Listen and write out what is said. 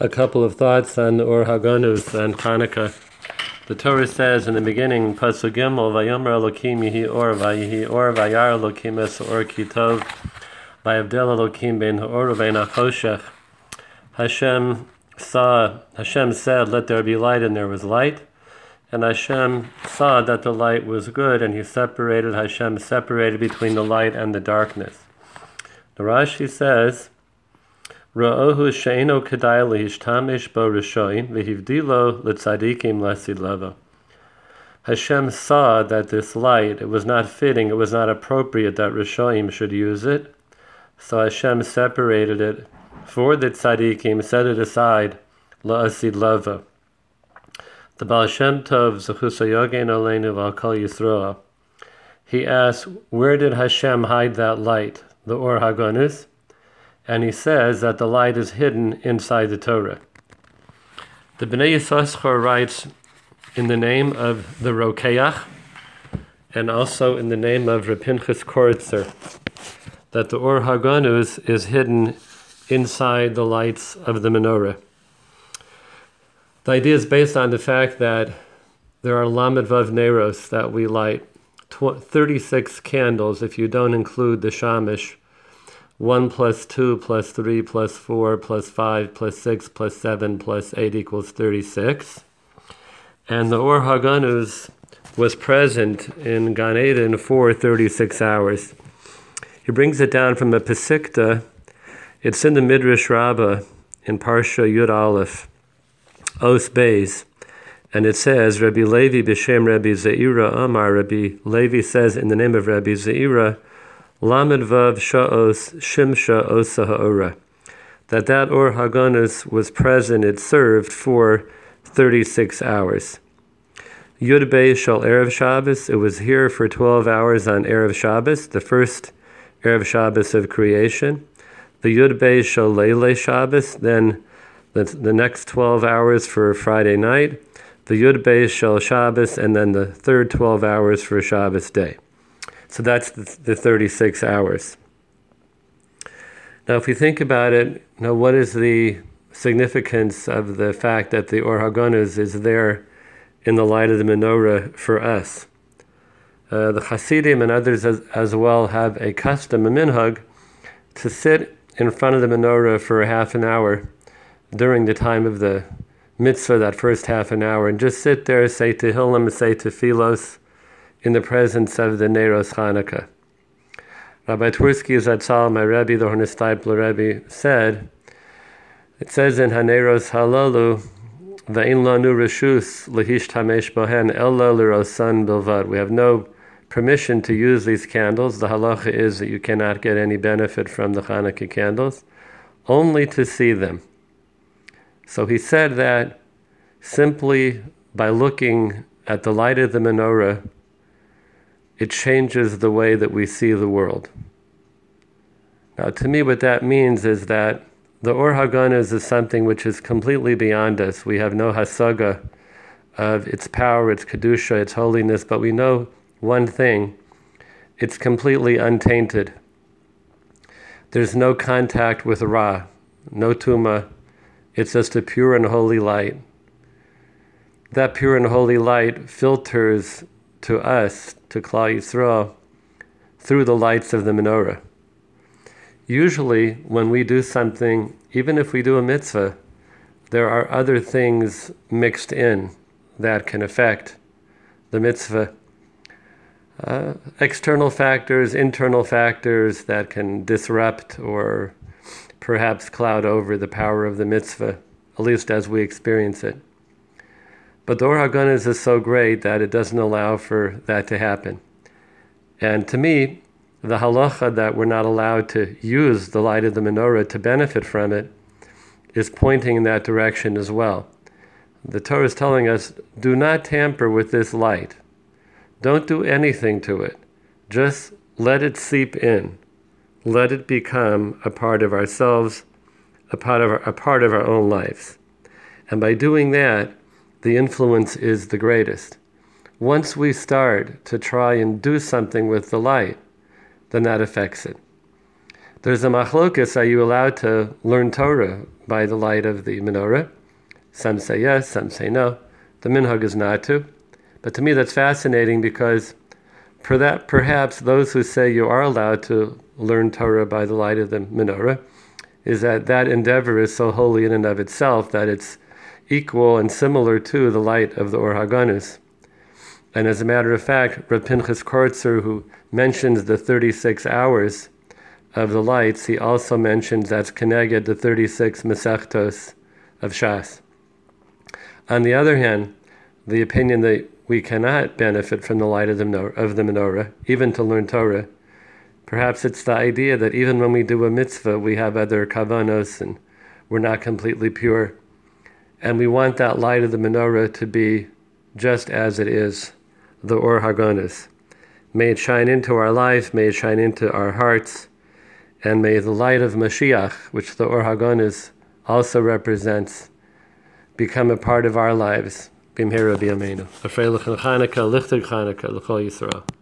a couple of thoughts on Or HaGanuz and Hanukkah. The Torah says in the beginning, Pasuk Gimel, Vayomer Elokim Or, Vayihi Or, Vayar Elokim Es Or Kitov, Vayavdel Elokim Ben Or Ben Achoshech. Hashem saw, Hashem said, Let there be light, and there was light. And Hashem saw that the light was good, and He separated, Hashem separated between the light and the darkness. The Rashi says, Ra'ohu she'eno kedai lihishtamesh bo rishoim v'hivdilo l'tzadikim lasid Hashem saw that this light, it was not fitting, it was not appropriate that Rishoim should use it. So Hashem separated it for the tzaddikim, set it aside, la'asid lava. The Baal Shem Tov, Zechusayogen Aleinu V'Akal Yisroa, he asks, where did Hashem hide that light? The Or HaGanuz? And he says that the light is hidden inside the Torah. The Bnei Yissaschar writes in the name of the Rokeach and also in the name of Rapinchas Koritzer that the Or HaGanuz is hidden inside the lights of the menorah. The idea is based on the fact that there are Lamed Vav Neros that we light, 36 candles if you don't include the Shamish 1 plus 2 plus 3 plus 4 plus 5 plus 6 plus 7 plus 8 equals 36. And the Or HaGanuz was present in Gan Eden for 36 hours. He brings it down from a Pesikta. It's in the Midrash Rabbah in Parsha Yud Aleph, Os Beis. And it says, Rabbi Levi b'shem Rabbi Zeira Amar. Rabbi Levi says in the name of Rabbi Zeira, Lamed Vav Sha'os Shimsha Osa Ha'ora. That that Or HaGanuz was present, it served for 36 hours. Yud Bey Shal Erev Shabbos, it was here for 12 hours on Erev Shabbos, the first Erev Shabbos of creation. The Yud Bey Shal Leile Shabbos, then the, the next 12 hours for Friday night. The Yud Bey Shal Shabbos, and then the third 12 hours for Shabbos day. So that's the, the 36 hours. Now, if we think about it, now what is the significance of the fact that the Or is there in the light of the menorah for us? Uh, the Hasidim and others as, as, well have a custom, a minhag, to sit in front of the menorah for a half an hour during the time of the mitzvah, that first half an hour, and just sit there, say Tehillim, say Tefillos, in the presence of the Neros Hanukkah. Rabbi Twersky Zatzal, my Rebbe, the Hornosteipler Rebbe, said, it says in Haneros Halalu, Va'in lanu reshus lehish tamesh bohen ella l'rosan bilvad. We have no permission to use these candles. The halacha is that you cannot get any benefit from the Hanukkah candles, only to see them. So he said that simply by looking at the light of the menorah, it changes the way that we see the world. Now, to me, what that means is that the Or HaGanuz is something which is completely beyond us. We have no hasaga of its power, its kedusha, its holiness, but we know one thing: it's completely untainted. There's no contact with ra, no tuma. It's just a pure and holy light. That pure and holy light filters to us, to Klal Yisrael, through the lights of the menorah. Usually, when we do something, even if we do a mitzvah, there are other things mixed in that can affect the mitzvah. Uh, external factors, internal factors that can disrupt or perhaps cloud over the power of the mitzvah, at least as we experience it. But the Or is so great that it doesn't allow for that to happen. And to me, the halacha that we're not allowed to use the light of the menorah to benefit from it is pointing in that direction as well. The Torah is telling us do not tamper with this light. Don't do anything to it. Just let it seep in. Let it become a part of ourselves, a part of our, a part of our own lives. And by doing that, the influence is the greatest. Once we start to try and do something with the light, then that affects it. There's a machlokus, are you allowed to learn Torah by the light of the menorah? Some say yes, some say no. The minhag is not to. But to me that's fascinating because for that, perhaps those who say you are allowed to learn Torah by the light of the menorah is that that endeavor is so holy in and of itself that it's equal and similar to the light of the Or HaGanuz. And as a matter of fact, Pinchas Koritzer, who mentions the 36 hours of the lights, he also mentions that's connected the 36 Masechtos of Shas. On the other hand, the opinion that we cannot benefit from the light of the, menorah, of the menorah, even to learn Torah, perhaps it's the idea that even when we do a mitzvah, we have other kavanos and we're not completely pure. And we want that light of the menorah to be just as it is, the Or HaGanuz. May it shine into our life, may it shine into our hearts, and may the light of Mashiach, which the Or HaGanuz also represents, become a part of our lives. Bimhera b'yameinu. Afrei l'chan Chanukah, lichtig Chanukah, l'chol Yisrael.